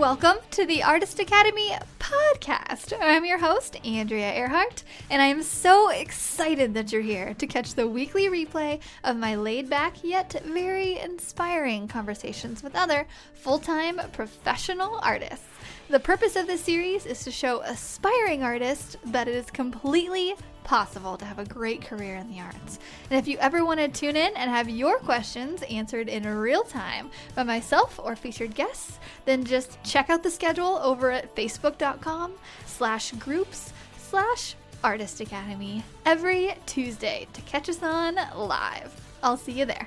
Welcome to the Artist Academy podcast. I'm your host, Andrea Earhart, and I am so excited that you're here to catch the weekly replay of my laid back yet very inspiring conversations with other full time professional artists. The purpose of this series is to show aspiring artists that it is completely possible to have a great career in the arts. And if you ever want to tune in and have your questions answered in real time by myself or featured guests, then just check out the schedule over at facebook.com slash groups slash artist academy every Tuesday to catch us on live. I'll see you there.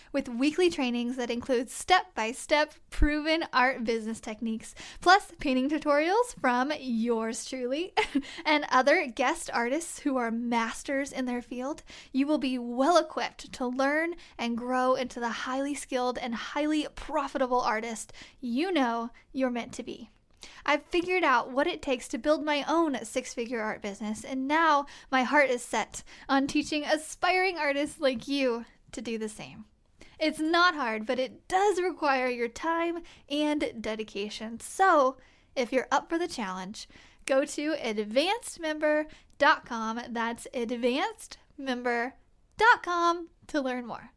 with weekly trainings that include step by step proven art business techniques, plus painting tutorials from yours truly and other guest artists who are masters in their field. You will be well equipped to learn and grow into the highly skilled and highly profitable artist you know you're meant to be. I've figured out what it takes to build my own six figure art business, and now my heart is set on teaching aspiring artists like you to do the same. It's not hard, but it does require your time and dedication. So, if you're up for the challenge, go to advancedmember.com. That's advancedmember.com to learn more.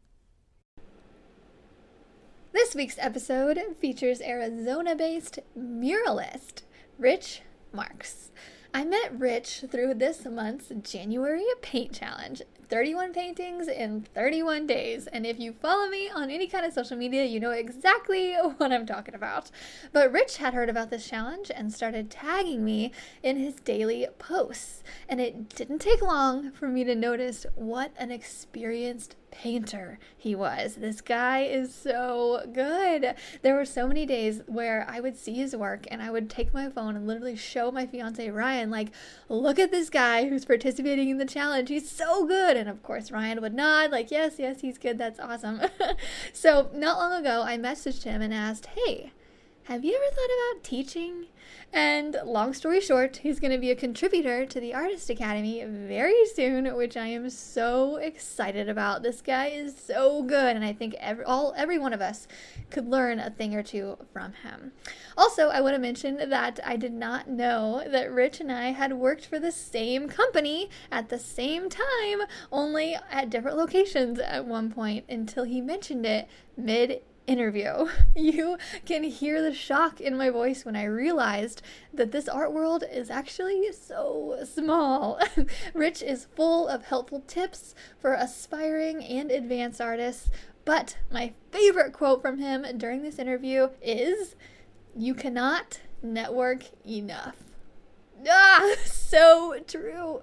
This week's episode features Arizona based muralist Rich Marks. I met Rich through this month's January Paint Challenge. 31 paintings in 31 days. And if you follow me on any kind of social media, you know exactly what I'm talking about. But Rich had heard about this challenge and started tagging me in his daily posts. And it didn't take long for me to notice what an experienced painter he was. This guy is so good. There were so many days where I would see his work and I would take my phone and literally show my fiance Ryan, like, look at this guy who's participating in the challenge. He's so good. And of course, Ryan would nod, like, yes, yes, he's good. That's awesome. so, not long ago, I messaged him and asked, hey, have you ever thought about teaching? And long story short, he's going to be a contributor to the Artist Academy very soon, which I am so excited about. This guy is so good, and I think every, all every one of us could learn a thing or two from him. Also, I want to mention that I did not know that Rich and I had worked for the same company at the same time, only at different locations at one point until he mentioned it mid interview. You can hear the shock in my voice when I realized that this art world is actually so small. Rich is full of helpful tips for aspiring and advanced artists, but my favorite quote from him during this interview is You cannot network enough. Ah, so true.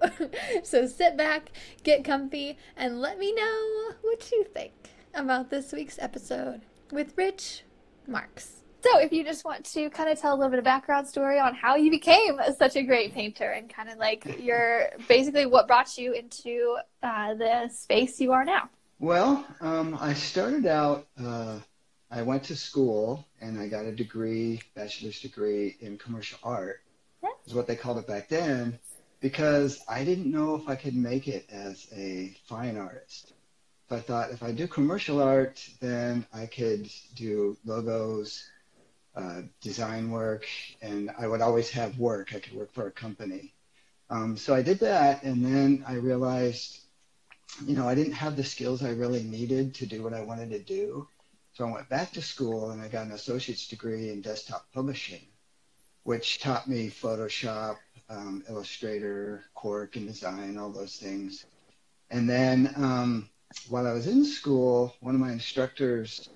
so sit back, get comfy, and let me know what you think about this week's episode with Rich Marks. So, if you just want to kind of tell a little bit of background story on how you became such a great painter and kind of like your basically what brought you into uh, the space you are now. Well, um, I started out, uh, I went to school and I got a degree, bachelor's degree in commercial art, yeah. is what they called it back then, because I didn't know if I could make it as a fine artist. I thought if I do commercial art, then I could do logos, uh, design work, and I would always have work. I could work for a company. Um, so I did that, and then I realized, you know, I didn't have the skills I really needed to do what I wanted to do. So I went back to school and I got an associate's degree in desktop publishing, which taught me Photoshop, um, Illustrator, Quark, and design, all those things. And then um, while I was in school, one of my instructors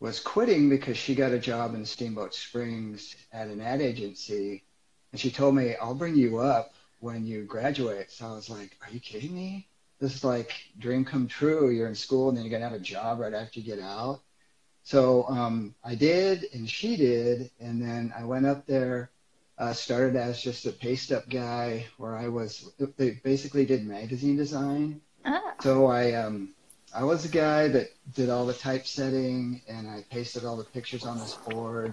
was quitting because she got a job in Steamboat Springs at an ad agency. And she told me, I'll bring you up when you graduate. So I was like, Are you kidding me? This is like dream come true. You're in school and then you're going to have a job right after you get out. So um, I did, and she did. And then I went up there, uh, started as just a paste up guy where I was, they basically did magazine design. Ah. So I um, I was the guy that did all the typesetting and I pasted all the pictures on this board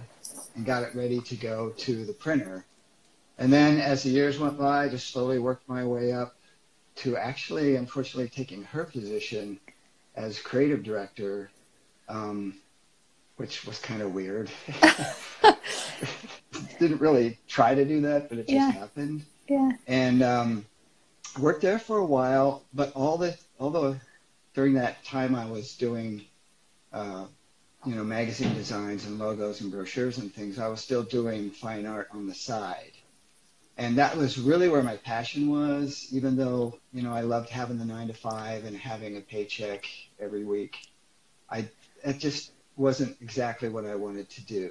and got it ready to go to the printer. And then as the years went by, I just slowly worked my way up to actually, unfortunately, taking her position as creative director, um, which was kind of weird. Didn't really try to do that, but it just Yeah. happened. Yeah. And um, worked there for a while, but all the although during that time I was doing, uh, you know, magazine designs and logos and brochures and things, I was still doing fine art on the side. And that was really where my passion was, even though, you know, I loved having the nine to five and having a paycheck every week. I, it just wasn't exactly what I wanted to do.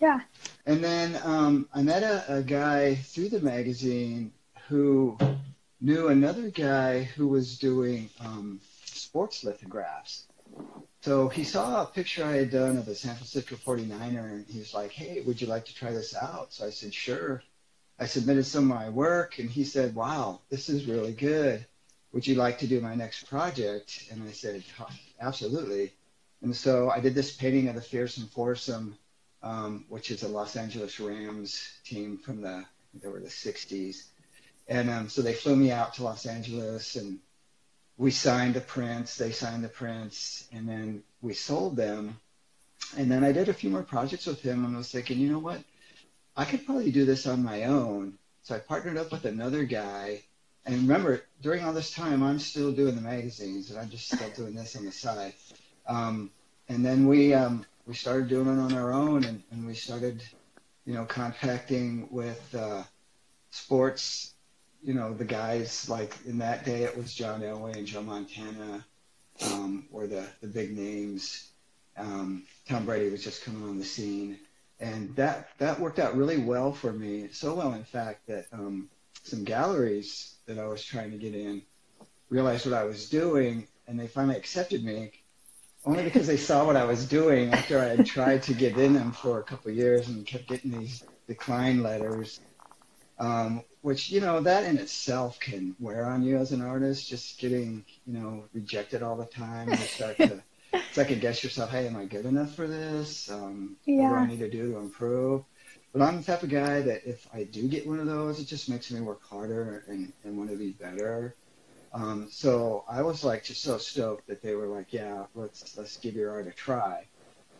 Yeah. And then um, I met a, a guy through the magazine who knew another guy who was doing um, sports lithographs. So he saw a picture I had done of a San Francisco 49er, and he was like, hey, would you like to try this out? So I said, sure. I submitted some of my work, and he said, wow, this is really good. Would you like to do my next project? And I said, absolutely. And so I did this painting of the Fearsome Foursome um, which is a Los Angeles Rams team from the they were the '60s, and um, so they flew me out to Los Angeles, and we signed the prints. They signed the prints, and then we sold them. And then I did a few more projects with him, and I was thinking, you know what, I could probably do this on my own. So I partnered up with another guy. And remember, during all this time, I'm still doing the magazines, and I'm just still doing this on the side. Um, and then we um, we started doing it on our own and, and we started, you know, contacting with uh, sports, you know, the guys like in that day it was John Elway and Joe Montana um, were the, the big names. Um, Tom Brady was just coming on the scene. And that, that worked out really well for me. So well, in fact, that um, some galleries that I was trying to get in realized what I was doing and they finally accepted me only because they saw what I was doing after I had tried to get in them for a couple years and kept getting these decline letters, um, which you know that in itself can wear on you as an artist. Just getting you know rejected all the time, you start to second guess yourself. Hey, am I good enough for this? Um, What do I need to do to improve? But I'm the type of guy that if I do get one of those, it just makes me work harder and, and want to be better. Um, so I was like just so stoked that they were like, yeah, let's let's give your art a try.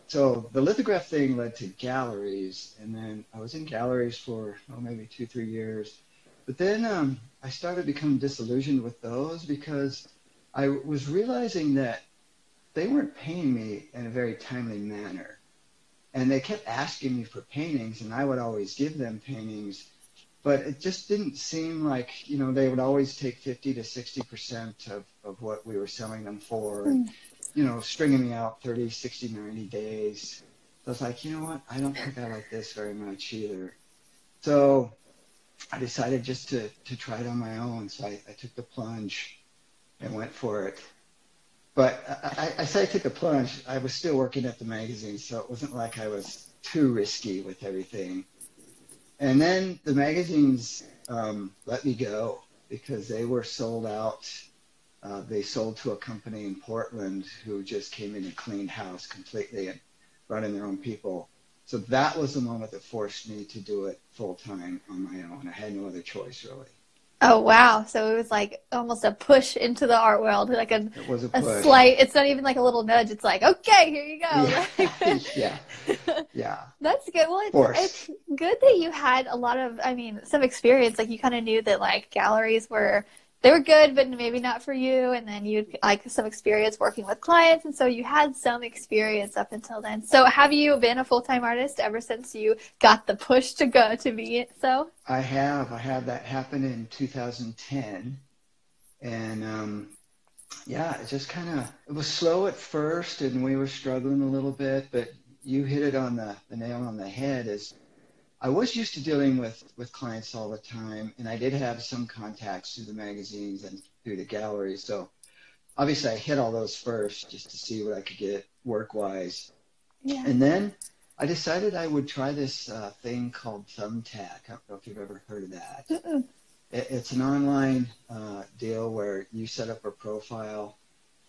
So the lithograph thing led to galleries, and then I was in galleries for oh maybe two three years, but then um, I started becoming disillusioned with those because I was realizing that they weren't paying me in a very timely manner, and they kept asking me for paintings, and I would always give them paintings. But it just didn't seem like you know they would always take 50 to 60 percent of, of what we were selling them for. And, you know stringing me out 30 60 90 days. So i was like you know what? I don't think i like this very much either. So i decided just to, to try it on my own so I, I took the plunge and went for it but I, I, I say I took the plunge i was still working at the magazine so it wasn't like i was too risky with everything and then the magazines um, let me go because they were sold out. Uh, they sold to a company in Portland who just came in and cleaned house completely and brought in their own people. So that was the moment that forced me to do it full time on my own. I had no other choice really. Oh wow! So it was like almost a push into the art world, like a It was a a push. slight. It's not even like a little nudge. It's like, okay, here you go. yeah. yeah. Yeah. That's good. Well, it's, it's good that you had a lot of, I mean, some experience. Like you kind of knew that like galleries were, they were good, but maybe not for you. And then you like some experience working with clients. And so you had some experience up until then. So have you been a full-time artist ever since you got the push to go to be it? So, I have. I had that happen in 2010. And um, yeah, it just kind of, it was slow at first and we were struggling a little bit, but you hit it on the, the nail on the head is I was used to dealing with, with clients all the time and I did have some contacts through the magazines and through the galleries. So obviously I hit all those first just to see what I could get work wise. yeah. And then I decided I would try this uh, thing called Thumbtack. I don't know if you've ever heard of that. Mm-mm. It, it's an online uh, deal where you set up a profile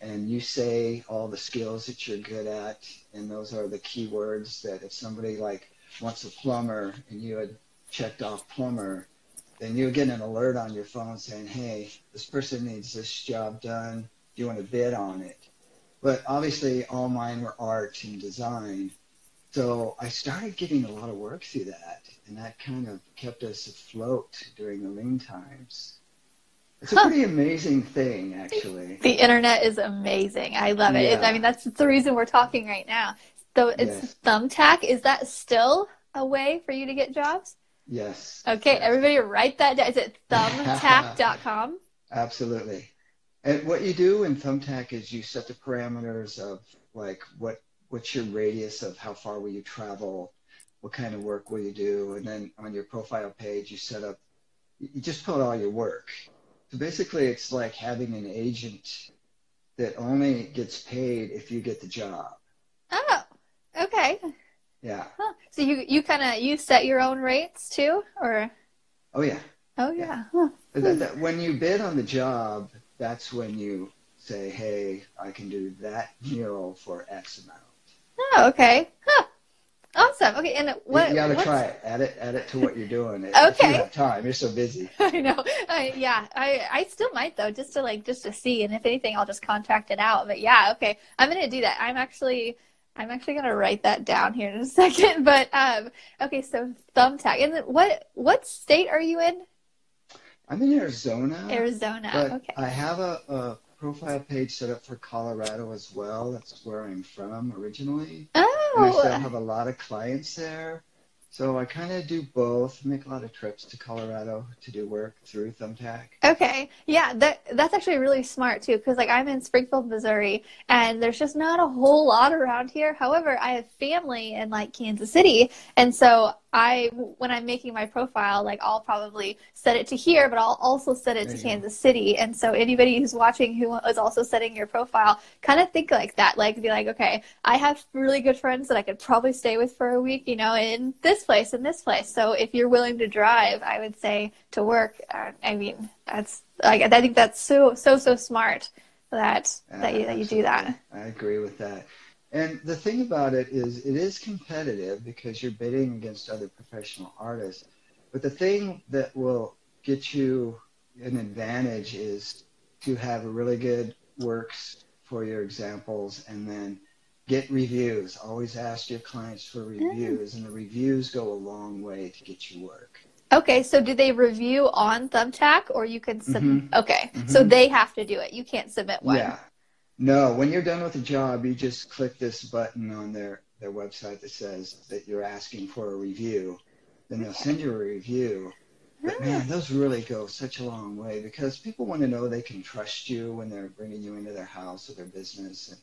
and you say all the skills that you're good at, and those are the keywords that if somebody like wants a plumber and you had checked off plumber, then you would get an alert on your phone saying, hey, this person needs this job done. Do you want to bid on it? But obviously, all mine were art and design. So I started getting a lot of work through that, and that kind of kept us afloat during the lean times. It's a huh. pretty amazing thing, actually. The internet is amazing. I love it. Yeah. I mean, that's the reason we're talking right now. So it's yes. Thumbtack. Is that still a way for you to get jobs? Yes. Okay, yes. everybody write that down. Is it thumbtack.com? Absolutely. And what you do in Thumbtack is you set the parameters of like what what's your radius of how far will you travel, what kind of work will you do, and then on your profile page you set up you just put all your work so basically, it's like having an agent that only gets paid if you get the job. Oh, okay. Yeah. Huh. So you you kind of you set your own rates too, or? Oh yeah. Oh yeah. Huh. That, that, when you bid on the job, that's when you say, "Hey, I can do that mural for X amount." Oh, okay. Huh. Awesome. Okay, and what? You, got to try it. Add it. Add it to what you're doing. Okay. If you have time. You're so busy. I know. I, yeah. I I still might though, just to like just to see, and if anything, I'll just contract it out. But yeah, okay. I'm gonna do that. I'm actually. I'm actually gonna write that down here in a second. But um, okay, so thumbtack. And what what state are you in? I'm in Arizona. Arizona. okay. I have a, a profile page set up for Colorado as well. That's where I'm from originally. Oh. And I still have a lot of clients there. So I kind of do both. Make a lot of trips to Colorado to do work through Thumbtack. Okay, yeah, that that's actually really smart too. Because like I'm in Springfield, Missouri, and there's just not a whole lot around here. However, I have family in like Kansas City, and so I when I'm making my profile, like I'll probably set it to here, but I'll also set it there to Kansas go. City. And so anybody who's watching who is also setting your profile, kind of think like that. Like be like, okay, I have really good friends that I could probably stay with for a week, you know, in this place and this place. So if you're willing to drive, I would say to work. Uh, I mean, that's like I think that's so so so smart that that you, that you do that. I agree with that. And the thing about it is, it is competitive because you're bidding against other professional artists. But the thing that will get you an advantage is to have really good works for your examples and then get reviews. Always ask your clients for reviews, and the reviews go a long way to get you work. Okay, so do they review on Thumbtack or you can submit? Mm-hmm. Okay, mm-hmm. so they have to do it. You can't submit one. Yeah, no, when you're done with the job, you just click this button on their, their website that says that you're asking for a review. Then they'll send you a review. But man, those really go such a long way because people want to know they can trust you when they're bringing you into their house or their business and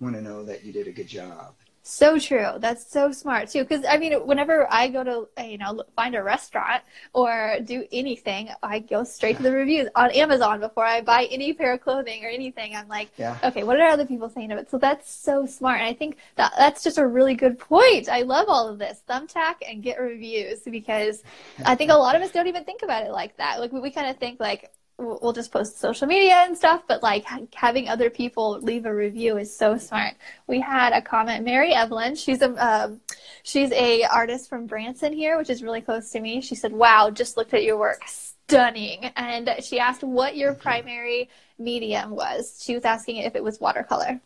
want to know that you did a good job. So true. That's so smart too. Because I mean, whenever I go to you know find a restaurant or do anything, I go straight to the reviews on Amazon before I buy any pair of clothing or anything. I'm like, yeah. okay, what are other people saying of it? So that's so smart. And I think that that's just a really good point. I love all of this. Thumbtack and get reviews because I think a lot of us don't even think about it like that. Like we, we kind of think like, we'll just post social media and stuff but like having other people leave a review is so smart. We had a comment mary evelyn she's a um, she's a artist from branson here which is really close to me. She said wow just looked at your work. Stunning and she asked what your primary medium was. She was asking if it was watercolor.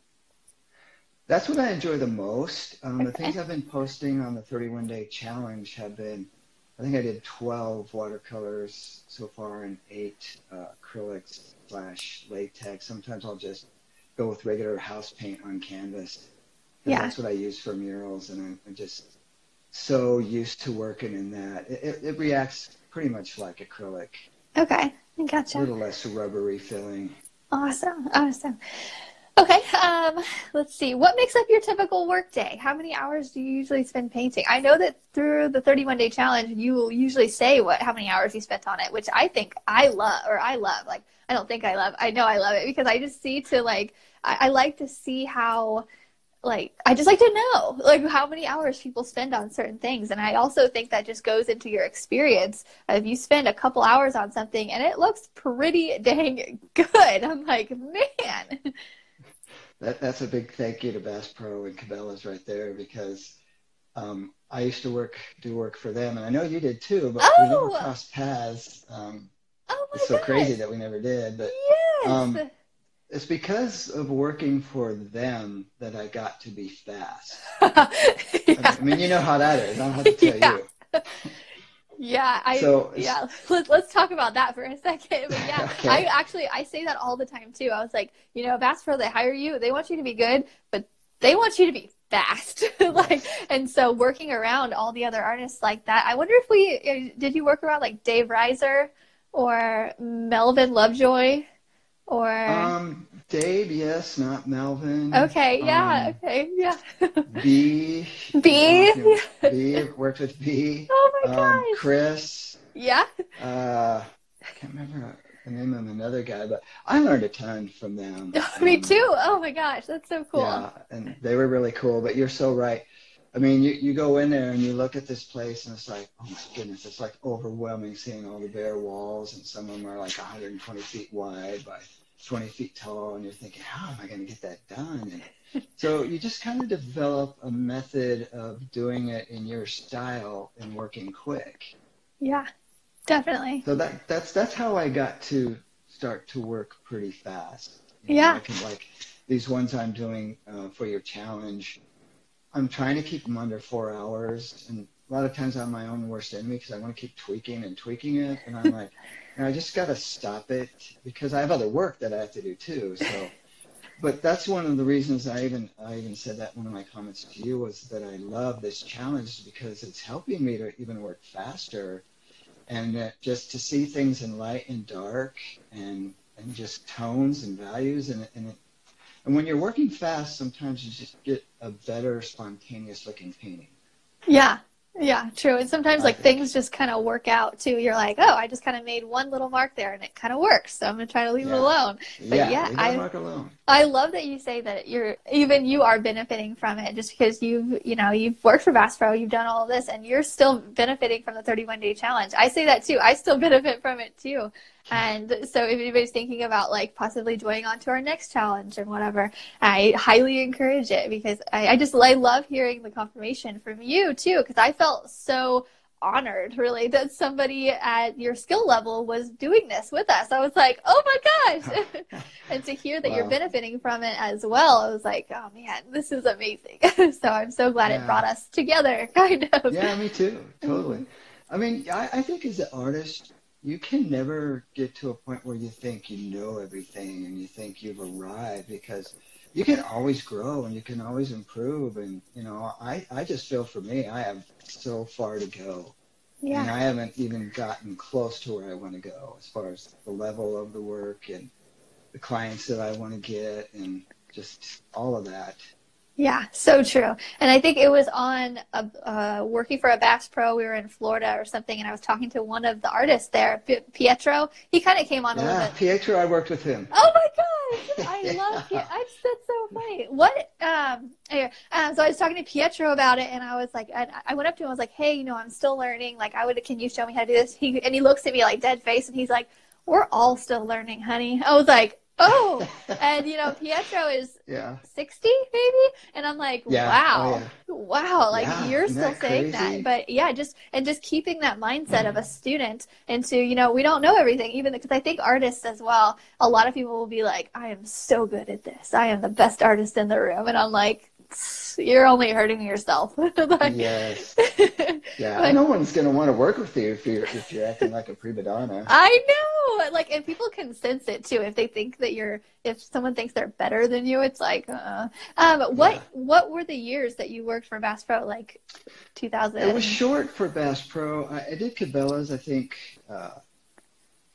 That's what i enjoy the most. Um, okay. the things i've been posting on the 31 day challenge have been I think I did 12 watercolors so far and eight uh, acrylics slash latex. Sometimes I'll just go with regular house paint on canvas. Yeah. That's what I use for murals, and I'm, I'm just so used to working in that. It, it, it, reacts pretty much like acrylic. Okay, I gotcha. A little less rubbery feeling. Awesome, awesome. Okay, um, let's see. What makes up your typical workday? How many hours do you usually spend painting? I know that through the 31 day challenge, you will usually say what how many hours you spent on it, which I think I love, or I love. Like, I don't think I love. I know I love it because I just see to like, I, I like to see how, like, I just like to know like how many hours people spend on certain things, and I also think that just goes into your experience. If you spend a couple hours on something and it looks pretty dang good, I'm like, man. That that's a big thank you to Bass Pro and Cabela's right there because um, I used to work do work for them, and I know you did too, but we never Oh! crossed paths. Um, Oh my it's so gosh. crazy that we never did, but Yes. um, it's because of working for them that I got to be fast. yeah. I mean, you know how that is. I don't have to tell Yeah. you. Yeah, I So- yeah. Let's let's talk about that for a second. But yeah, Okay. I actually I say that all the time too. I was like, you know, Bass Pro, they hire you, they want you to be good, but they want you to be fast. like, and so working around all the other artists like that. I wonder if we uh, did you work around like Dave Reiser or Melvin Lovejoy or Um, Dave, yes, not Melvin. okay, yeah, Um, okay, yeah. B. B? B. Worked with B. oh my Um, gosh. Chris. Yeah. Uh, I can't remember the name of another guy, but I learned a ton from them. Me Um, too. Oh my gosh, that's so cool. Yeah, and they were really cool. But you're so right. I mean, you, you go in there and you look at this place and it's like, oh my goodness, it's like overwhelming seeing all the bare walls and some of them are like 120 feet wide by 20 feet tall and you're thinking, how am I going to get that done? And so you just kind of develop a method of doing it in your style and working quick. Yeah, definitely. So that that's that's how I got to start to work pretty fast. Yeah. I can like these ones I'm doing uh, for your challenge. I'm trying to keep them under four hours, and a lot of times I'm my own worst enemy because I want to keep tweaking and tweaking it, and I'm like, "No, I just got to stop it because I have other work that I have to do too. So, but that's one of the reasons I even I even said that one of my comments to you was that I love this challenge because it's helping me to even work faster and uh, just to see things in light and dark and and just tones and values and and and when you're working fast sometimes you just get a better spontaneous looking painting Yeah, yeah, true. And sometimes like things just kind of work out too. You're like, oh, I just kind of made one little mark there, and it kind of works. So I'm gonna try to leave it alone. But yeah, yeah, leave I- I love that you say that you're even you are benefiting from it just because you've you know you've worked for Bass Pro, you've done all of this, and you're still benefiting from the 31 day challenge. I say that too. I still benefit from it too. And so if anybody's thinking about like possibly joining on to our next challenge and whatever, I highly encourage it because I, I just I love hearing the confirmation from you too because I felt so honored really that somebody at your skill level was doing this with us. I was like, oh my gosh. and to hear that you're benefiting from it as well, I was like, oh man, this is amazing. so I'm so glad it brought us together, kind of. yeah me too totally i mean I, I think as an artist you can never get to a point where you think you know everything and you think you've arrived because you can always grow and you can always improve. And you know i i just feel for me i have so far to go. And I haven't even gotten close to where I want to go as far as the level of the work and the clients that I want to get and just all of that. Yeah, so true. And I think it was on a, uh, working for a Bass Pro. We were in Florida or something, and I was talking to one of the artists there, Pietro. He kind of came on a little Yeah, bit. Pietro, I worked with him. Oh my gosh, I Yeah. love Pietro. I just, that's so funny. What? Um, anyway, um, so I was talking to Pietro about it, and I was like, and I went up to him. I was like, hey, you know, I'm still learning. Like, I would, can you show me how to do this? He and he looks at me like dead face, and he's like, we're all still learning, honey. I was like, oh, and you know, Pietro is Yeah. 60 maybe? And i'm like Yeah. Oh, wow. Oh, wow like Yeah, you're isn't still that. saying crazy? that but yeah just and just keeping that mindset of a mm-hmm. student into you know we don't know everything even because i think artists as well a lot of people will be like i am so good at this. I am the best artist in the room. And i'm like you're only hurting yourself Like- Yes. Yeah. Like- no one's gonna want to work with you if you're if you're acting like a prima donna. I know, like, and people can sense it too. If they think that you're, if someone thinks they're better than you, it's like, uh. Um, what Yeah. what were the years that you worked for Bass Pro? Like, two thousand. It was short for Bass Pro. I, I did Cabela's, I think, uh,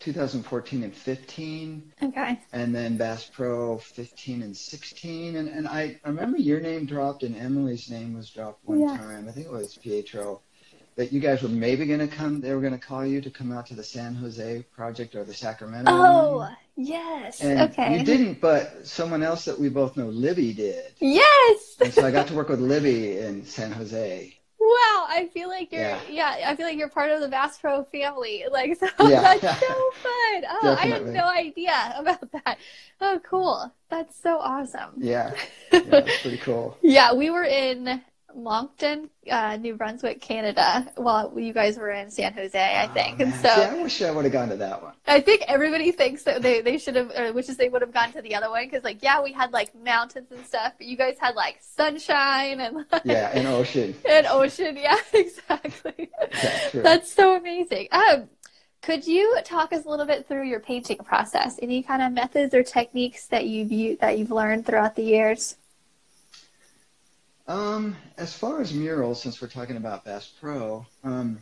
2014 and 15. Okay. and then Bass Pro 15 and 16. And, and I, remember your name dropped and Emily's name was dropped one Yeah. time. I think it was Pietro. That you guys were maybe going to come, they were going to call you to come out to the San Jose project or the Sacramento Oh one. yes. And okay. you didn't, but someone else that we both know, Libby, did. Yes. And so I got to work with Libby in San Jose. Wow, I feel like you're yeah. yeah. I feel like you're part of the Bass Pro family. Like so yeah. that's so fun. Oh, Definitely. I had no idea about that. Oh, cool. That's so awesome. Yeah. Yeah, that's pretty cool. yeah, we were in Moncton, uh, New Brunswick, Canada, while you guys were in San Jose, I oh, think. Oh, and so yeah, I wish I would have gone to that one. I think everybody thinks that they, they should have, or wishes they would have gone to the other one because, like, yeah, we had like mountains and stuff, but you guys had like sunshine and like, yeah, and ocean, and ocean. Yeah, exactly. That's so amazing. Um, could you talk us a little bit through your painting process? Any kind of methods or techniques that you've that you've learned throughout the years? Um, as far as murals, since we're talking about Bass Pro, um,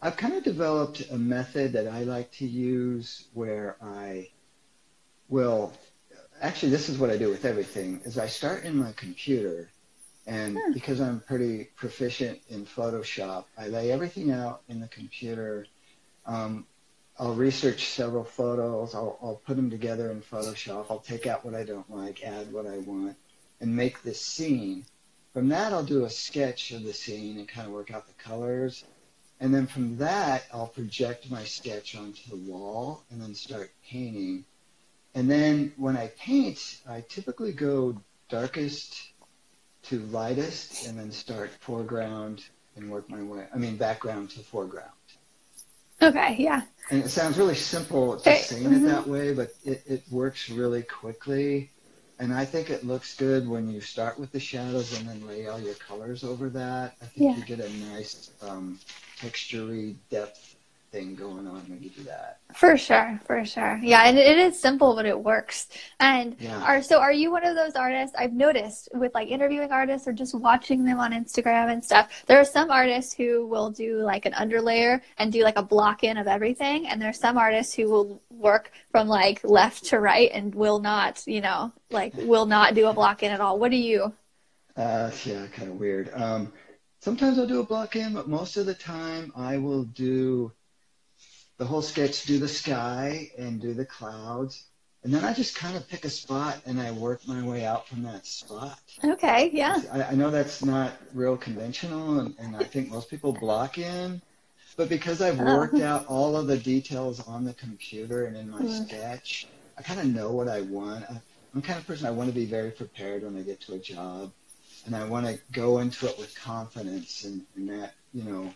I've kind of developed a method that I like to use where I will actually this is what I do with everything is I start in my computer and hmm. because I'm pretty proficient in Photoshop, I lay everything out in the computer. Um, I'll research several photos. I'll, I'll put them together in Photoshop. I'll take out what I don't like, add what I want, and make this scene. From that, I'll do a sketch of the scene and kind of work out the colors. And then from that, I'll project my sketch onto the wall and then start painting. And then when I paint, I typically go darkest to lightest and then start foreground and work my way, I mean, background to foreground. Okay, yeah. And it sounds really simple to saying mm-hmm. it that way, but it, it works really quickly. And I think it looks good when you start with the shadows and then lay all your colors over that. I think yeah. you get a nice um, textury depth thing going on when you do that. For sure, for sure. Yeah, and it is simple, but it works. And yeah. are so are you one of those artists I've noticed with like interviewing artists or just watching them on Instagram and stuff. There are some artists who will do like an underlayer and do like a block in of everything, and there are some artists who will work from like left to right and will not, you know, like will not do a block in at all. What do you? Uh, yeah, kind of weird. Um, sometimes I'll do a block in, but most of the time I will do the whole sketch, do the sky and do the clouds. And then I just kind of pick a spot and I work my way out from that spot. Okay, yeah. I, I know that's not real conventional, and, and, I think most people block in. But because I've oh. worked out all of the details on the computer and in my mm. sketch, I kind of know what I want. I, I'm kind of person I want to be very prepared when I get to a job, and I want to go into it with confidence, and, and that you know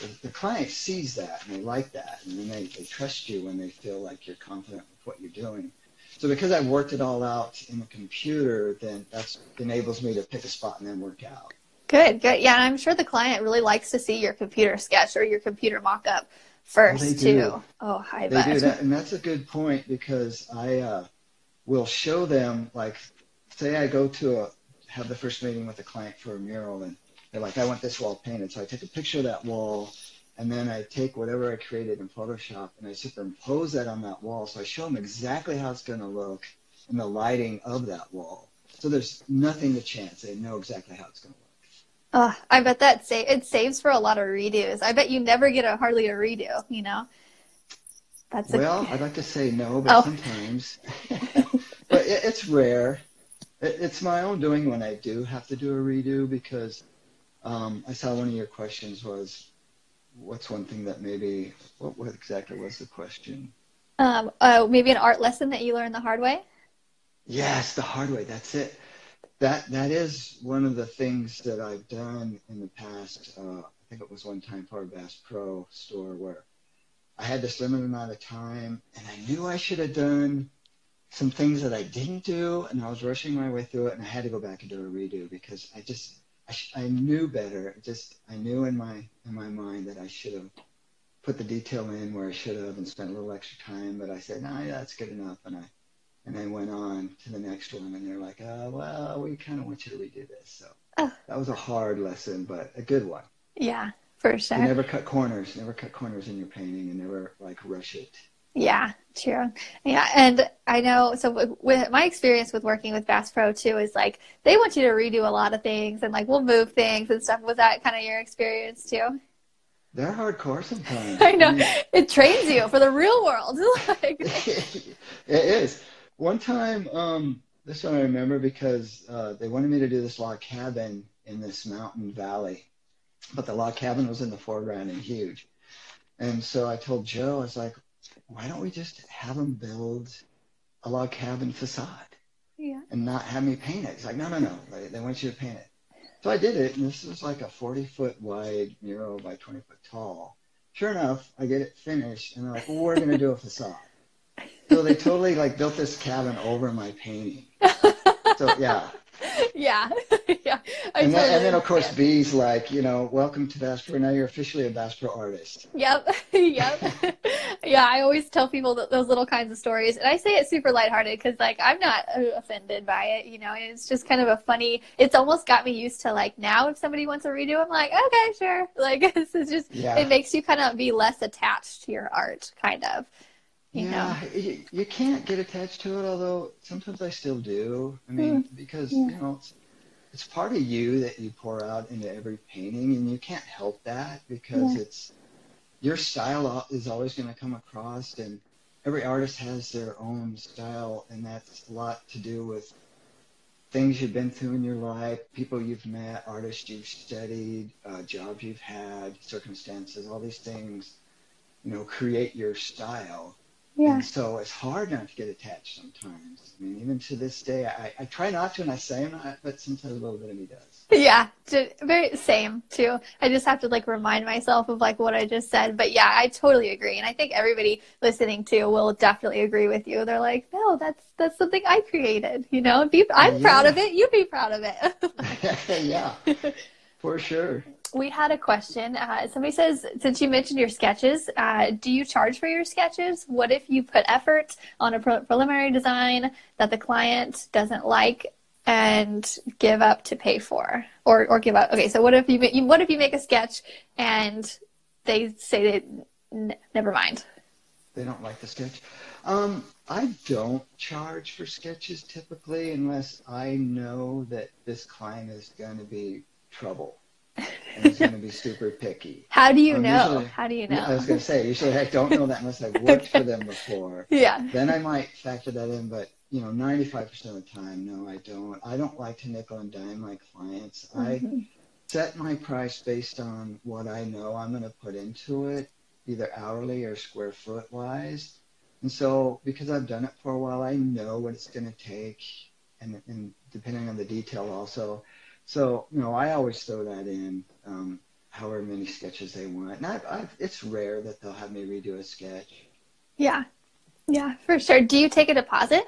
the, the client sees that and they like that, and then they, they trust you when they feel like you're confident with what you're doing. So because I've worked it all out in the computer, then that enables me to pick a spot and then work out. Good, good. Yeah, and I'm sure the client really likes to see your computer sketch or your computer mock-up first well, too. Oh, I they bet. do that, and that's a good point because I uh, will show them like, say I go to a have the first meeting with a client for a mural, and they're like, I want this wall painted. So I take a picture of that wall, and then I take whatever I created in Photoshop and I superimpose that on that wall. So I show them exactly how it's going to look in the lighting of that wall. So there's nothing to chance. They know exactly how it's going to look. Oh, I bet that sa- it saves for a lot of redos. I bet you never get a hardly a redo. You know. That's well, I'd like to say no, but oh. sometimes. but it, it's rare. It, it's my own doing when I do have to do a redo because um, I saw one of your questions was, what's one thing that maybe, what, what exactly was the question? Um, uh, maybe an art lesson that you learned the hard way? Yes, the hard way. That's it. That that is one of the things that I've done in the past. Uh, I think it was one time for a Bass Pro store where I had this limited amount of time, and I knew I should have done some things that I didn't do, and I was rushing my way through it, and I had to go back and do a redo because I just I, sh- I knew better. Just I knew in my in my mind that I should have put the detail in where I should have and spent a little extra time. But I said, no, nah, that's good enough. And I and I went on to the next one, and they're like, oh, well, we kind of want you to redo this. So oh. that was a hard lesson, but a good one. Yeah, for sure. You never cut corners. Never cut corners in your painting, and never like rush it. Yeah, true. Yeah, and I know. So with my experience with working with Bass Pro too is like they want you to redo a lot of things, and like we'll move things and stuff. Was that kind of your experience too? They're hardcore sometimes. I know. I mean, it trains you for the real world. like, it is. One time, um, this one I remember because uh, they wanted me to do this log cabin in this mountain valley, but the log cabin was in the foreground and huge. And so I told Joe, I was like, why don't we just have them build a log cabin facade Yeah. and not have me paint it? It's like, no, no, no, they, they want you to paint it. So I did it, and this was like a 40 foot wide mural by 20 foot tall. Sure enough, I get it finished, and they're like, well, we're going to do a facade. So they totally like built this cabin over my painting. So yeah, yeah. yeah. I and then, and then of course. B's like, you know, welcome to Pro. Now you're officially a Pro artist. Yep. yep. yeah, I always tell people th- those little kinds of stories. And I say it super lighthearted because, like, I'm not uh, offended by it. You know, it's just kind of a funny, it's almost got me used to, like, now if somebody wants a redo, I'm like, okay, sure. Like, this is just, Yeah. it makes you kind of be less attached to your art, kind of. You know? yeah, you, you can't get attached to it, although sometimes I still do. I mean, because Hmm. Yeah. you know, it's, it's part of you that you pour out into every painting, and you can't help that because Yeah. it's your style is always going to come across, and every artist has their own style, and that's a lot to do with things you've been through in your life, people you've met, artists you've studied, uh, jobs you've had, circumstances, all these things, you know, create your style. Yeah. And so it's hard not to get attached sometimes. I mean, even to this day, I, I try not to, and I say I'm not, but sometimes a little bit of me does. Yeah, very same too. I just have to like remind myself of like what I just said. But yeah, I totally agree, and I think everybody listening to will definitely agree with you. They're like, no, that's that's something I created. You know, be I'm proud of it. You be proud of it. yeah, for sure. We had a question. Uh, somebody says, since you mentioned your sketches, uh, do you charge for your sketches? What if you put effort on a pre- preliminary design that the client doesn't like and give up to pay for, or or give up? Okay, so what if you, you what if you make a sketch and they say they n- never mind? They don't like the sketch. Um, I don't charge for sketches typically unless I know that this client is going to be trouble and is going to be super picky. How do you Um, know? usually- How do you know? I was going to say, usually I don't know that unless I've worked for them before. Yeah. Then I might factor that in, but you know, 95% of the time, no, I don't. I don't like to nickel and dime my clients. I Mhm. set my price based on what I know I'm going to put into it, either hourly or square foot wise. And so, because I've done it for a while, I know what it's going to take, and, and depending on the detail also. So, you know, I always throw that in, um, however many sketches they want. And I've, I've, it's rare that they'll have me redo a sketch. Yeah. Yeah, for sure. Do you take a deposit?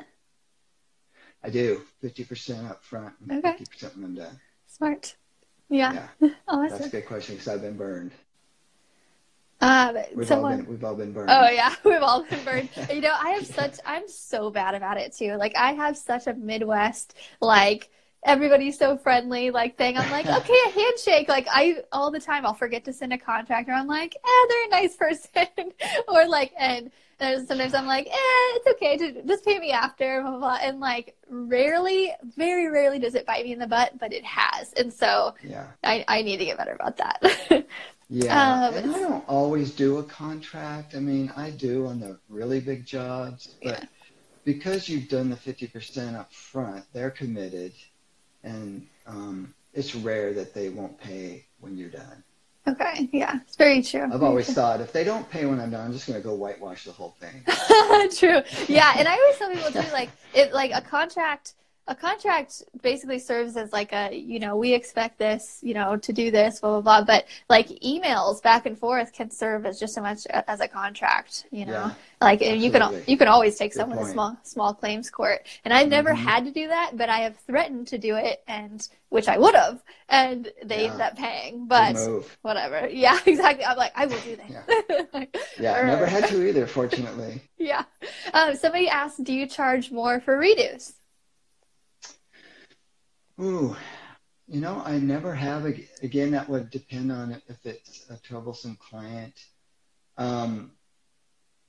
I do 50% up front and Okay. 50% when I'm done. Smart. Yeah. Yeah, Awesome. that's a good question because I've been burned. Um, We've someone. all been we've all been burned. Oh yeah, we've all been burned. You know, I have such I'm so bad about it too. Like I have such a Midwest like everybody's so friendly like thing. I'm like, okay, a handshake. Like I all the time I'll forget to send a contractor. I'm like, eh, they're a nice person. or like and and sometimes I'm like, eh, it's okay, to just pay me after, blah, blah, blah. And like rarely, very rarely does it bite me in the butt, but it has. And so Yeah. I, I need to get better about that. Yeah, Um, and I don't always do a contract. I mean, I do on the really big jobs, but Yeah. because you've done the 50% up front, they're committed, and um, it's rare that they won't pay when you're done. okay, yeah, it's very true. I've always thought if they don't pay when I'm done, I'm just going to go whitewash the whole thing. True. Yeah, and I always tell people too, like it, like a contract. A contract basically serves as like a, you know, we expect this, you know, to do this, blah blah blah. But like emails back and forth can serve as just as much as a contract, you know. Yeah, like and you can you can always take Good someone to small small claims court. And I've never Mhm. had to do that, but I have threatened to do it, and which I would have, and they Yeah. ended up paying. But whatever. Yeah, exactly. I'm like, I will do that. Yeah, Or- never had to either, fortunately. Yeah. Um, somebody asked, do you charge more for redos? Ooh, you know, I never have. Again, that would depend on if it's a troublesome client. Um,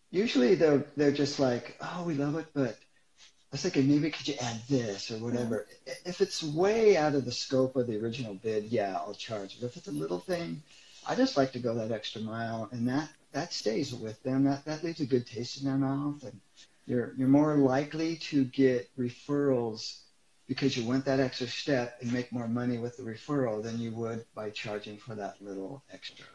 usually they're they're just like, oh, we love it, but I was thinking maybe could you add this or whatever. I- If it's way out of the scope of the original bid, yeah, I'll charge. But if it's a little thing, I just like to go that extra mile, and that that stays with them. That that leaves a good taste in their mouth, and you're you're more likely to get referrals because you went that extra step and make more money with the referral than you would by charging for that little extra.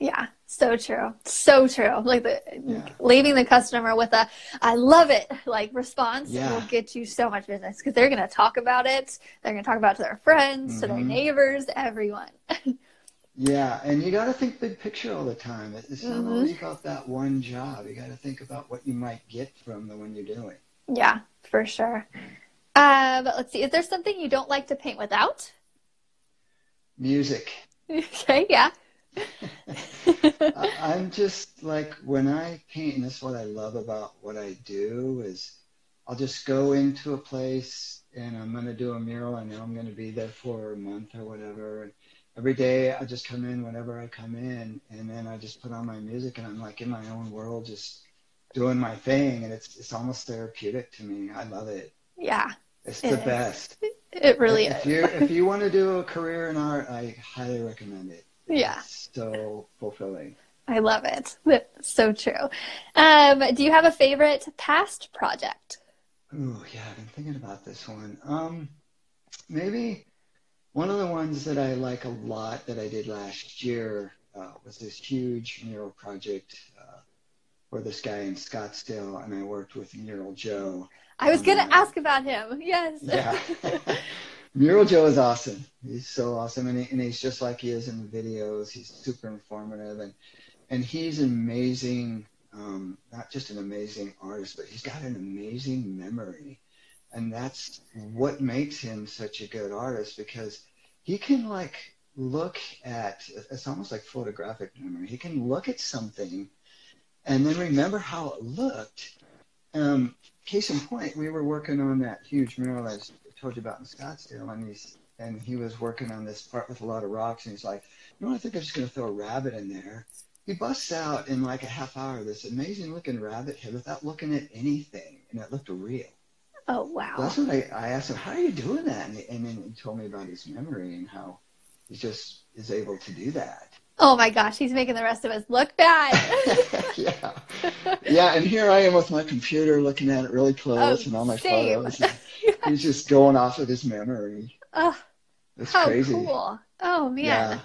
Yeah, so true. So true. Like the Yeah. leaving the customer with a I love it like response Yeah. will get you so much business because they're going to talk about it. They're going to talk about it to their friends, to their Mhm. neighbors, everyone. Yeah, and you got to think big picture all the time. It- It's not Mhm. always about that one job. You got to think about what you might get from the one you're doing. yeah, for sure. Uh, but let's see. Is there something you don't like to paint without? Music. okay, yeah. I'm just like when I paint, and this is what I love about what I do is I'll just go into a place and I'm gonna do a mural. I know I'm gonna be there for a month or whatever. And every day I just come in whenever I come in, and then I just put on my music and I'm like in my own world, just doing my thing, and it's it's almost therapeutic to me. I love it. Yeah, It's It the is. best. it really if is. you if you want to do a career in art, I highly recommend it. Yeah. It's so fulfilling. I love it. That's so true. Um, do you have a favorite past project? Ooh, yeah, I've been thinking about this one. Um, maybe one of the ones that I like a lot that I did last year uh, was this huge mural project uh, for this guy in Scottsdale, and I worked with Mural Joe. I was going to ask about him. Yes. Yeah. Mural Joe is awesome. He's so awesome, and, he, and he's just like he is in the videos. He's super informative, and and he's amazing, um, not just an amazing artist, but he's got an amazing memory, and that's what makes him such a good artist because he can like look at it's almost like photographic memory. He can look at something and then remember how it looked. Um, case in point, we were working on that huge mural I told you about in Scottsdale, and he's and he was working on this part with a lot of rocks, and he's like, you know, I think I'm just gonna throw a rabbit in there. He busts out in like a half hour this amazing looking rabbit head without looking at anything, and it looked real. Oh, So wow. that's what I, I asked him, how are you doing that? And, and then he told me about his memory and how he just is able to do that. Oh my gosh, he's making the rest of us look bad. yeah. Yeah, and here I am with my computer looking at it really close Oh, and all my same. photos. He's just going off of his memory. oh, It's how crazy. cool. Oh, man. Yeah.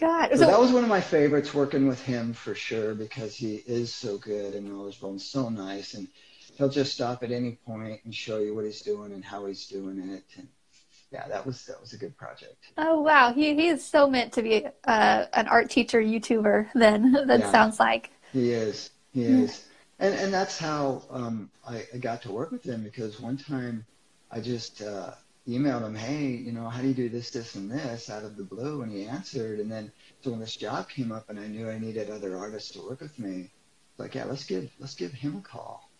God. So So, that was one of my favorites working with him for sure because he is so good and knowledgeable and so nice and he'll just stop at any point and show you what he's doing and how he's doing it and yeah that was that was a good project oh, wow. He, he is so meant to be uh, an art teacher YouTuber, then, that Yeah. sounds like. he is he is and and that's how um, I, I got to work with him because one time I just uh, emailed him hey you know how do you do this this and this out of the blue and he answered and then so when this job came up and I knew I needed other artists to work with me it's like yeah let's give let's give him a call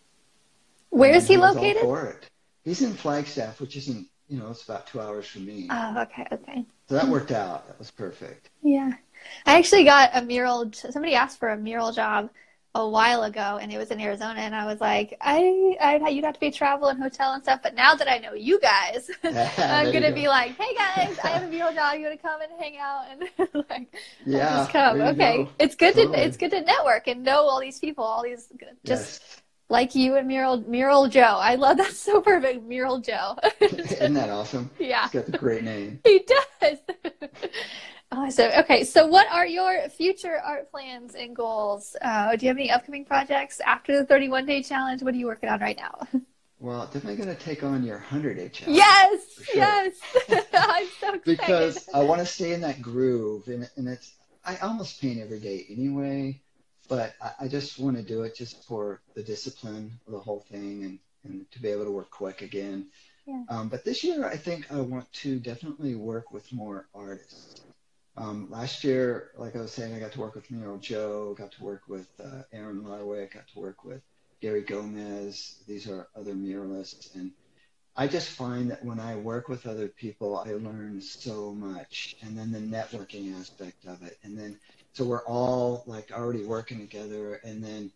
Where is And he was all located? He's in Flagstaff, which isn't, you know, it's about two hours from me. Oh, okay, okay. so that worked out. That was perfect. Yeah. I actually got a mural, somebody asked for a mural job a while ago and it was in Arizona and I was like, I, I you'd have to pay travel and hotel and stuff, but now that I know you guys, I'm gonna go. be like, hey guys, I have a mural job. You want to come and hang out and like, Yeah, just come. Okay, go. it's good Totally. to it's good to network and know all these people, all these just Yes. Like you and mural mural Joe. I love that so perfect, mural Joe. Isn't that awesome? yeah. He's got the great name. He does. awesome. Okay, so what are your future art plans and goals? Uh, do you have any upcoming projects after the 31 day challenge? What are you working on right now? Well, definitely going to take on your 100 day challenge. yes, sure. yes. I'm so excited. Because I want to stay in that groove, and, and it's I almost paint every day anyway, but I, I just want to do it just for the discipline of the whole thing and, and to be able to work quick again. Yeah. Um, but this year, I think I want to definitely work with more artists. Um, last year, like I was saying, I got to work with Mural Joe, got to work with uh, Aaron Larwick, got to work with Gary Gomez. These are other muralists, and I just find that when I work with other people, I learn so much. And then the networking aspect of it. And then, so we're all like already working together. And then,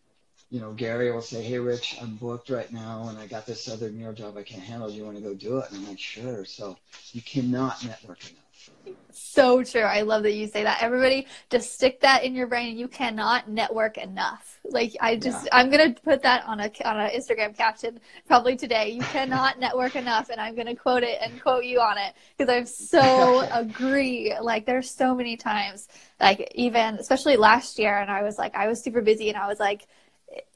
you know, Gary will say, Hey, Rich, I'm booked right now and I got this other mural job I can't handle. Do you want to go do it? And I'm like, Sure. So you cannot network enough. So true. I love that you say that. Everybody just stick that in your brain. You cannot network enough. Like I just, yeah. I'm gonna put that on a on an Instagram caption probably today. You cannot network enough, and I'm gonna quote it and quote you on it because I'm so agree. Like there's so many times, like even especially last year, and I was like, I was super busy, and I was like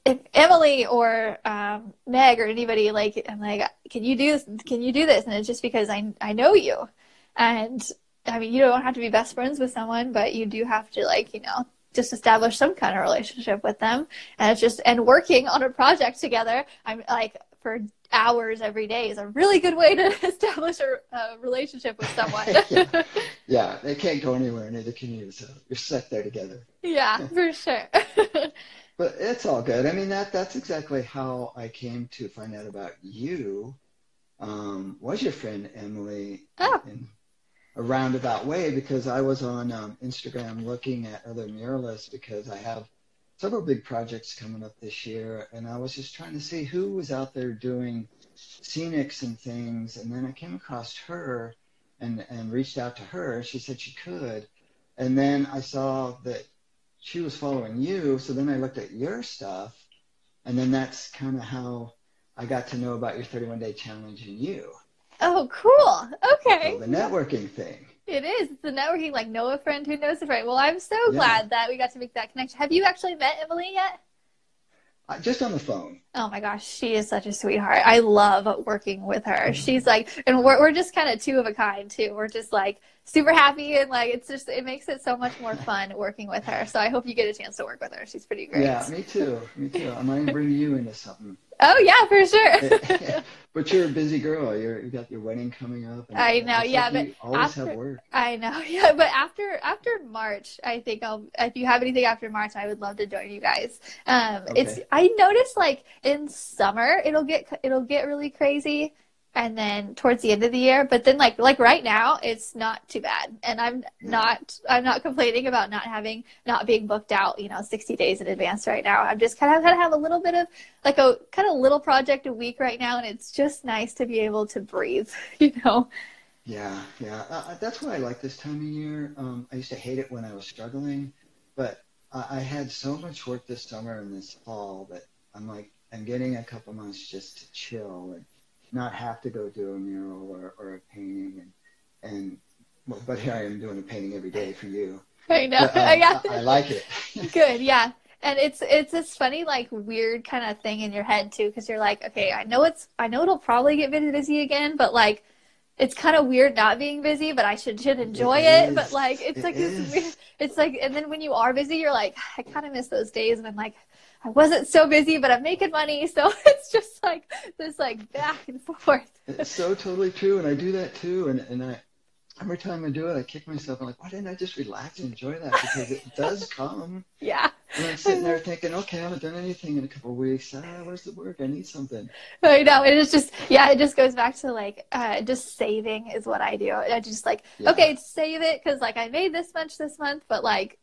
if Emily or um, Meg or anybody like I'm like, can you do this? Can you do this? And it's just because I I know you, and I mean you don't have to be best friends with someone, but you do have to like you know just establish some kind of relationship with them, and it's just and working on a project together. I'm like for hours every day is a really good way to establish a, a relationship with someone. yeah. yeah, they can't go anywhere, neither can you. So you're stuck there together. Yeah, for sure. But it's all good. I mean, that that's exactly how I came to find out about you. Um, was your friend Emily oh. in a roundabout way because I was on um, Instagram looking at other muralists because I have several big projects coming up this year, and I was just trying to see who was out there doing scenics and things, and then I came across her and and reached out to her. She said she could, and then I saw that she was following you. So then I looked at your stuff, and then that's kind of how I got to know about your 31 day challenge and you. Oh, cool. Okay. So the networking thing. It is. It's the networking, like know a friend who knows a friend. Well, I'm so yeah. glad that we got to make that connection. Have you actually met Emily yet? Uh, just on the phone. Oh my gosh, she is such a sweetheart. I love working with her. She's like, and we're, we're just kind of two of a kind too. We're just like super happy and like, it's just, it makes it so much more fun working with her. So I hope you get a chance to work with her. She's pretty great. Yeah, me too. Me too. I might bring you into something. Oh yeah, for sure. but you're a busy girl. You're you got your wedding coming up. I know, yeah, like but always after, have work. I know, yeah, but after after March, I think I'll. If you have anything after March, I would love to join you guys. Um, okay. it's I noticed like in summer it'll get it'll get really crazy and then towards the end of the year but then like like right now it's not too bad. And i'm not i'm not complaining about not having not being booked out you know 60 days in advance right now. I'm just kind of kind of have a little bit of like a kind of little project a week right now and it's just nice to be able to breathe you know? Yeah yeah. Uh, that's why i like this time of year. Um, i used to hate it when i was struggling but uh, i had so much work this summer and this fall that i'm like i'm getting a couple months just to chill and not have to go do a mural or, or a painting and and but here I am doing a painting every day for you. I know. But, um, yeah. I, I like it. Good. Yeah. And it's it's this funny like weird kind of thing in your head too because you're like okay I know it's I know it'll probably get busy again but like it's kind of weird not being busy, but I should should enjoy it. it. But like it's it like is. this weird. It's like and then when you are busy, you're like I kind of miss those days, and I'm like I wasn't so busy, but I'm making money. So it's just like this like back and forth. It's so totally true. And I do that too. And, and I, every time I do it, I kick myself. I'm like, why didn't I just relax and enjoy that? Because it does come. Yeah. And I'm sitting there thinking, okay, I haven't done anything in a couple of weeks. Ah, where's the work? I need something. I know. It is just, yeah, it just goes back to like, uh, just saving is what I do. I just like, yeah. okay, save it because like I made this much this month, but like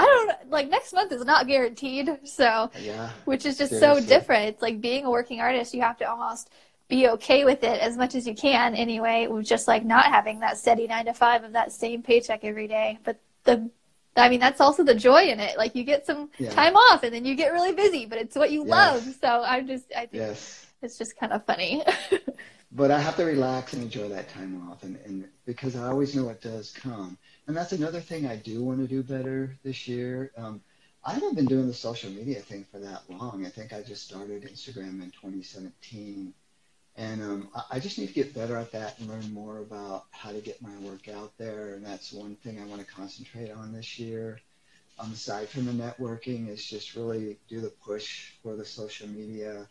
I don't like next month is not guaranteed. So, yeah, which is just seriously. so different. It's like being a working artist, you have to almost be okay with it as much as you can anyway, with just like not having that steady nine to five of that same paycheck every day. But the, I mean, that's also the joy in it. Like you get some yeah. time off and then you get really busy, but it's what you yes. love. So I'm just, I think yes. it's just kind of funny. but I have to relax and enjoy that time off, and, and because I always know it does come. And that's another thing I do want to do better this year. Um, I haven't been doing the social media thing for that long. I think I just started Instagram in 2017. And um, I just need to get better at that and learn more about how to get my work out there. And that's one thing I want to concentrate on this year. Um, aside from the networking, is just really do the push for the social media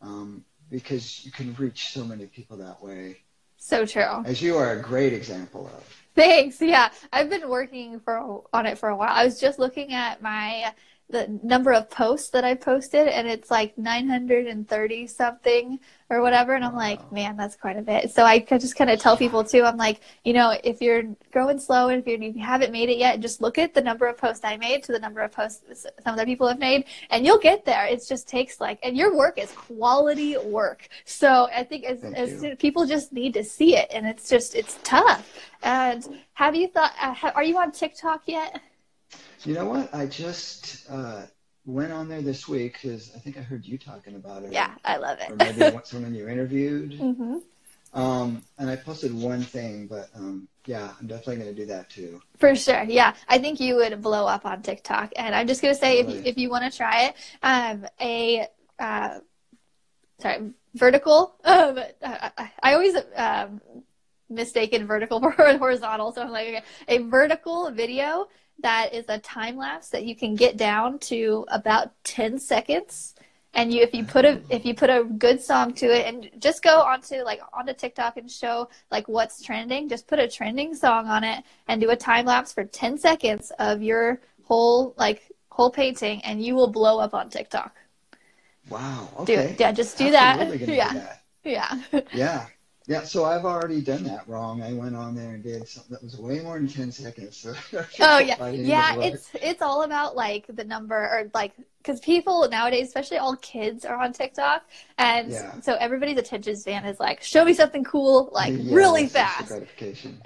um, because you can reach so many people that way. So true. As you are a great example of. Thanks. Yeah, I've been working for on it for a while. I was just looking at my the number of posts that I posted, and it's like 930 something or whatever. And I'm like, man, that's quite a bit. So I could just kind of tell people too, I'm like, you know, if you're growing slow and if, you're, if you haven't made it yet, just look at the number of posts I made to the number of posts some other people have made, and you'll get there. It just takes like, and your work is quality work. So I think as, as people just need to see it, and it's just, it's tough. And have you thought, uh, are you on TikTok yet? You know what? I just uh, went on there this week because I think I heard you talking about it. Yeah, I love it. or maybe someone you interviewed. Mm-hmm. Um, and I posted one thing, but um, yeah, I'm definitely going to do that too. For sure. Yeah. I think you would blow up on TikTok. And I'm just going to say, if, you, if you want to try it, um, a, uh, sorry, vertical, um, I, I always, um, mistaken vertical for horizontal. So I'm like, okay, a vertical video that is a time lapse that you can get down to about 10 seconds and you if you put a if you put a good song to it and just go onto like onto TikTok and show like what's trending just put a trending song on it and do a time lapse for 10 seconds of your whole like whole painting and you will blow up on TikTok. Wow. Okay. Do, yeah, just do Absolutely that. Yeah. Do that. Yeah. yeah. Yeah, so I've already done that wrong. I went on there and did something that was way more than ten seconds. So oh yeah, yeah. It's it's all about like the number or like because people nowadays, especially all kids, are on TikTok, and yeah. so everybody's attention span is like, show me something cool, like yeah, really fast.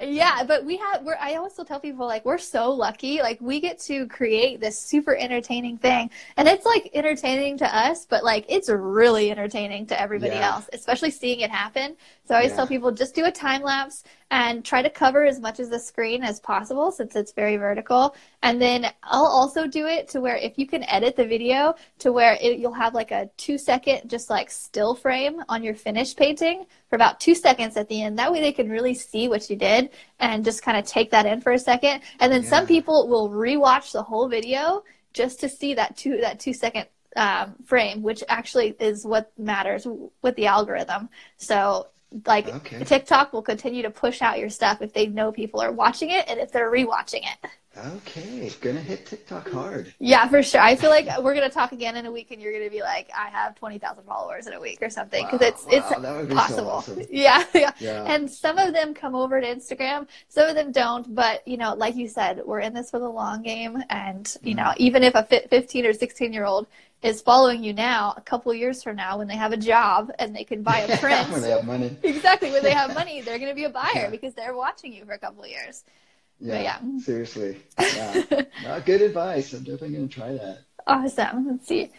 Yeah, but we have. We're. I also tell people like we're so lucky. Like we get to create this super entertaining thing, and it's like entertaining to us, but like it's really entertaining to everybody yeah. else, especially seeing it happen. So I always tell people just do a time lapse and try to cover as much of the screen as possible since it's very vertical. And then I'll also do it to where if you can edit the video to where it, you'll have like a two second just like still frame on your finished painting for about two seconds at the end. That way they can really see what you did and just kind of take that in for a second. And then yeah. some people will rewatch the whole video just to see that two that two second um, frame, which actually is what matters with the algorithm. So like okay. TikTok will continue to push out your stuff if they know people are watching it and if they're rewatching it. Okay, gonna hit TikTok hard. Yeah, for sure. I feel like we're gonna talk again in a week, and you're gonna be like, I have twenty thousand followers in a week or something because wow, it's wow, it's possible. So awesome. yeah, yeah, yeah. And some of them come over to Instagram, some of them don't. But you know, like you said, we're in this for the long game, and you mm-hmm. know, even if a fifteen or sixteen year old is following you now a couple years from now when they have a job and they can buy a print. When they have money. Exactly when they have money they're going to be a buyer yeah. because they're watching you for a couple of years. Yeah, yeah. seriously. Yeah. No, good advice. I'm definitely going to try that. Awesome. Let's see.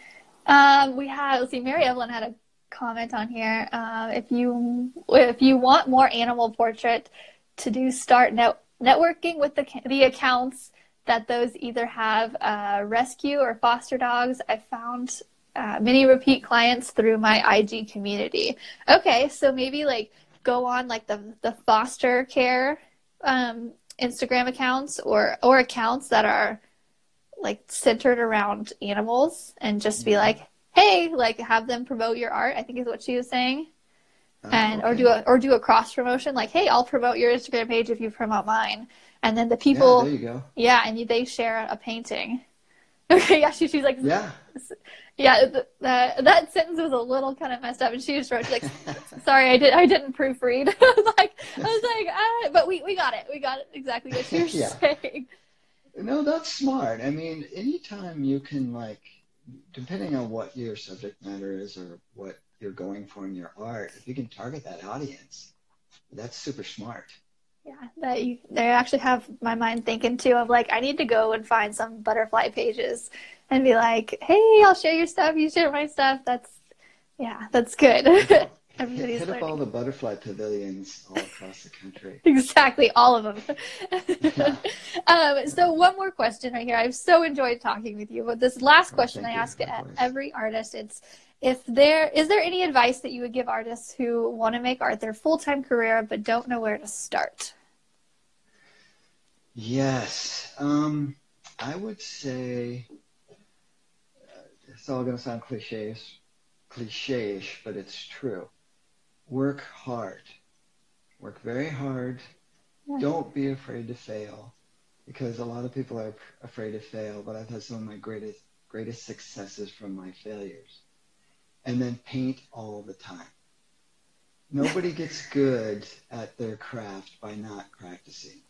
Um, we had let's see mary evelyn had a comment on here. Uh, if you if you want more animal portrait to do start net, networking with the the accounts that those either have uh, rescue or foster dogs. I found uh, many repeat clients through my IG community. Okay, so maybe like go on like the the foster care um, Instagram accounts or or accounts that are like centered around animals and just be mm-hmm. like, hey, like have them promote your art. I think is what she was saying. Oh, and okay. or do a or do a cross promotion like, hey, I'll promote your Instagram page if you promote mine. And then the people yeah, there you go. yeah and they share a painting. Okay yeah she, she's like yeah. yeah the, the, that sentence was a little kind of messed up and she just wrote like sorry i did i didn't proofread. I was like i was like ah, but we, we got it. We got it exactly what was yeah. saying. No that's smart. I mean anytime you can like depending on what your subject matter is or what you're going for in your art if you can target that audience that's super smart yeah, that you they actually have my mind thinking too of like I need to go and find some butterfly pages and be like, hey, I'll share your stuff, you share my stuff. That's yeah, that's good. Everybody's hit, hit up all the butterfly pavilions all across the country. exactly, all of them. yeah. um, so one more question right here. I've so enjoyed talking with you. But this last oh, question I ask every artist, it's if there is there any advice that you would give artists who want to make art their full-time career but don't know where to start yes um, i would say uh, it's all going to sound cliche cliche-ish but it's true work hard work very hard yeah. don't be afraid to fail because a lot of people are afraid to fail but i've had some of my greatest greatest successes from my failures. And then paint all the time. Nobody gets good at their craft by not practicing.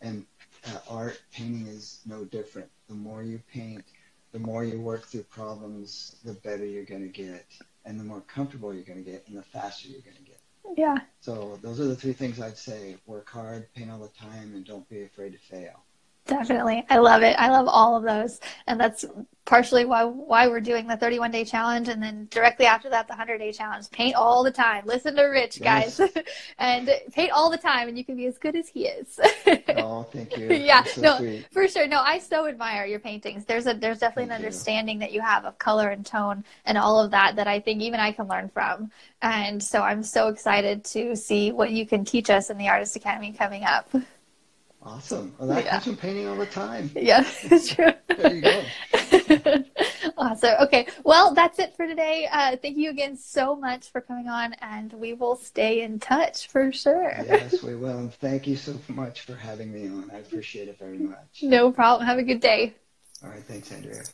And uh, art, painting is no different. The more you paint, the more you work through problems, the better you're going to get, and the more comfortable you're going to get, and the faster you're going to get. Yeah. So those are the three things I'd say: work hard, paint all the time, and don't be afraid to fail. Definitely. I love it. I love all of those. And that's partially why why we're doing the 31 day challenge and then directly after that the 100 day challenge. Paint all the time. Listen to Rich, guys. Yes. and paint all the time and you can be as good as he is. oh, thank you. yeah. So no, sweet. for sure. No, I so admire your paintings. There's a there's definitely thank an understanding you. that you have of color and tone and all of that that I think even I can learn from. And so I'm so excited to see what you can teach us in the Artist Academy coming up. Awesome. Well, that yeah. comes from painting all the time. Yeah, it's true. there you go. awesome. Okay. Well, that's it for today. Uh, thank you again so much for coming on, and we will stay in touch for sure. yes, we will. And thank you so much for having me on. I appreciate it very much. No problem. Have a good day. All right. Thanks, Andrea.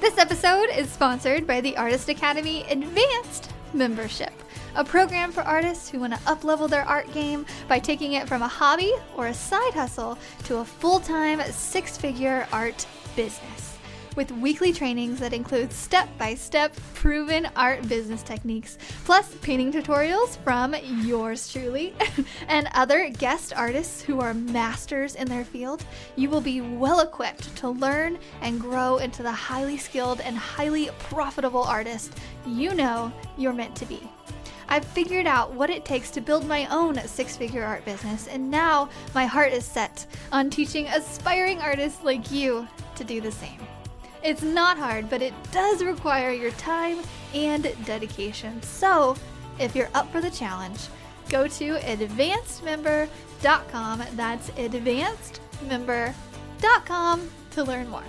This episode is sponsored by the Artist Academy Advanced membership a program for artists who want to uplevel their art game by taking it from a hobby or a side hustle to a full time six figure art business. With weekly trainings that include step by step proven art business techniques, plus painting tutorials from yours truly and other guest artists who are masters in their field, you will be well equipped to learn and grow into the highly skilled and highly profitable artist you know you're meant to be. I've figured out what it takes to build my own six figure art business, and now my heart is set on teaching aspiring artists like you to do the same. It's not hard, but it does require your time and dedication. So, if you're up for the challenge, go to advancedmember.com. That's advancedmember.com to learn more.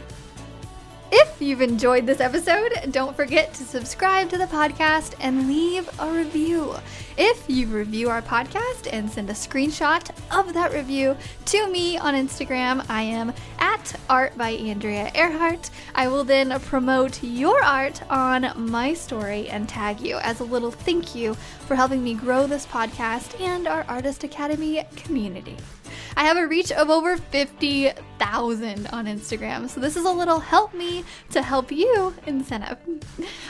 If you've enjoyed this episode, don't forget to subscribe to the podcast and leave a review. If you review our podcast and send a screenshot of that review to me on Instagram, I am at Art by Andrea Earhart. I will then promote your art on my story and tag you as a little thank you for helping me grow this podcast and our Artist Academy community. I have a reach of over 50,000 on Instagram. So this is a little help me to help you incentive.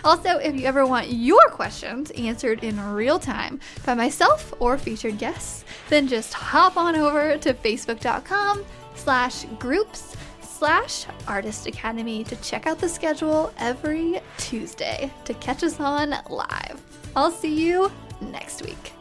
Also, if you ever want your questions answered in real time by myself or featured guests, then just hop on over to facebook.com slash groups slash artist academy to check out the schedule every Tuesday to catch us on live. I'll see you next week.